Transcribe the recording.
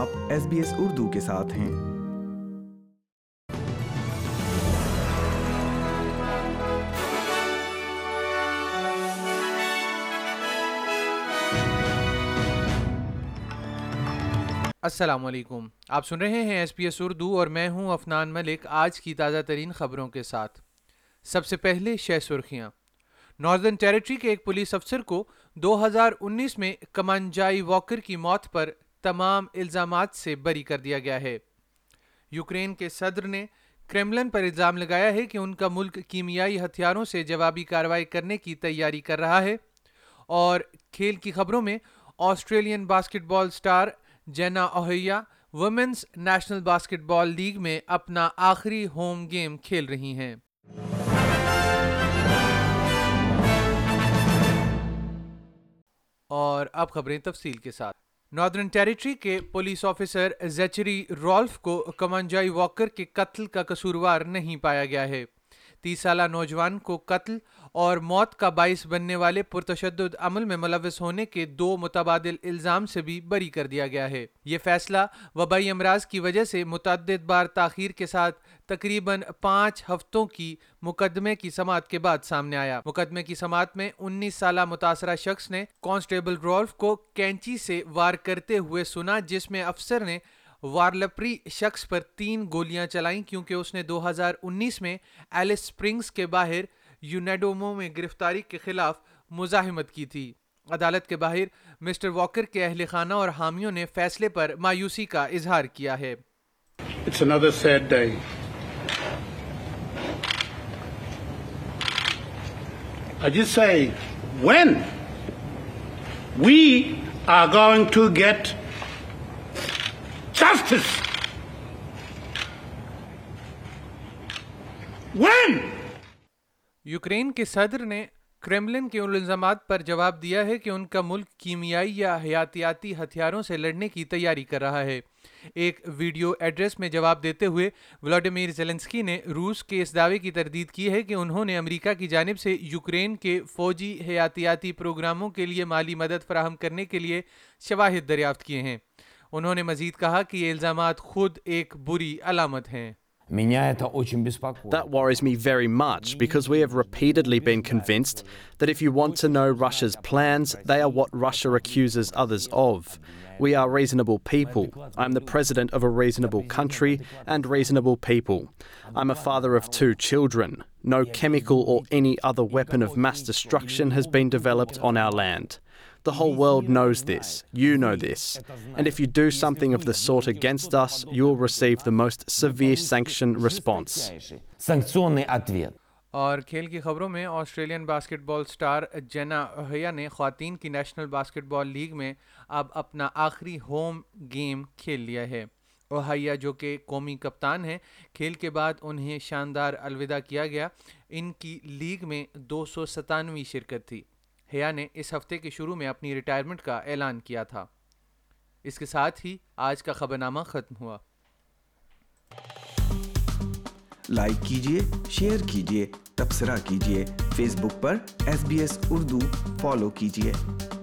آپ S B S Urdu کے ساتھ ہیں السلام علیکم آپ سن رہے ہیں ایس بی ایس اردو اور میں ہوں افنان ملک آج کی تازہ ترین خبروں کے ساتھ سب سے پہلے شہ سرخیاں ناردرن ٹیریٹری کے ایک پولیس افسر کو دو ہزار انیس میں کمانجائی واکر کی موت پر تمام الزامات سے بری کر دیا گیا ہے یوکرین کے صدر نے کریملن پر الزام لگایا ہے کہ ان کا ملک کیمیائی ہتھیاروں سے جوابی کاروائی کرنے کی تیاری کر رہا ہے اور کھیل کی خبروں میں Australian basketball star Jenna O'Hea women's national basketball league میں اپنا آخری ہوم گیم کھیل رہی ہیں اور اب خبریں تفصیل کے ساتھ ناردرن ٹیریٹری کے پولیس آفیسر زیچری رولف کو کمانجائی واکر کے قتل کا قصوروار نہیں پایا گیا ہے تیس سالہ نوجوان کو قتل اور موت کا باعث بننے والے پرتشدد عمل میں ملوث ہونے کے دو متبادل الزام سے بھی بری کر دیا گیا ہے یہ فیصلہ وبائی امراض کی وجہ سے متعدد بار تاخیر کے ساتھ تقریباً پانچ ہفتوں کی مقدمے کی سماعت کے بعد سامنے آیا مقدمے کی سماعت میں انیس سالہ متاثرہ شخص نے کانسٹیبل رولف کو کینچی سے وار کرتے ہوئے سنا جس میں افسر نے وارلپری شخص پر تین گولیاں چلائیں کیونکہ اس نے دو ہزار انیس میں ایلس سپرنگز کے باہر یونیڈومو میں گرفتاری کے خلاف مزاحمت کی تھی عدالت کے باہر مسٹر واکر کے اہل خانہ اور حامیوں نے فیصلے پر مایوسی کا اظہار کیا ہے It's one way to to get one Ukraine کے صدر نے کریملن کے ان الزامات پر جواب دیا ہے کہ ان کا ملک کیمیائی یا حیاتیاتی ہتھیاروں سے لڑنے کی تیاری کر رہا ہے ایک ویڈیو ایڈریس میں جواب دیتے ہوئے ولاڈیمیر زیلنسکی نے روس کے اس دعوے کی تردید کی ہے کہ انہوں نے امریکہ کی جانب سے یوکرین کے فوجی حیاتیاتی پروگراموں کے لیے مالی مدد فراہم کرنے کے لیے شواہد دریافت کیے ہیں انہوں نے مزید کہا کہ یہ الزامات خود ایک بری علامت ہیں That worries me very much, because we have repeatedly been convinced that if you want to know Russia's plans, they are what Russia accuses others of. We are reasonable people. I'm the president of a reasonable country and reasonable people. I'm a father of 2 children. No chemical or any other weapon of mass destruction has been developed on our land. The whole world knows this. You know this. And if you do something of the sort against us, you will receive the most severe sanction response. اور کھیل کی خبروں میں Australian basket بال star جینا اہیا نے خواتین کی national basketball league میں اب اپنا آخری ہوم گیم کھیل لیا ہے اوہیا جو کہ قومی کپتان ہیں کھیل کے بعد انہیں شاندار الوداع کیا گیا ان کی لیگ میں دو سو ستانوی شرکت تھی ہیا نے اس ہفتے کے شروع میں اپنی ریٹائرمنٹ کا اعلان کیا تھا اس کے ساتھ ہی آج کا خبرنامہ ختم ہوا لائک کیجیے شیئر کیجیے تبصرہ کیجیے فیس بک پر S B S Urdu follow کیجیے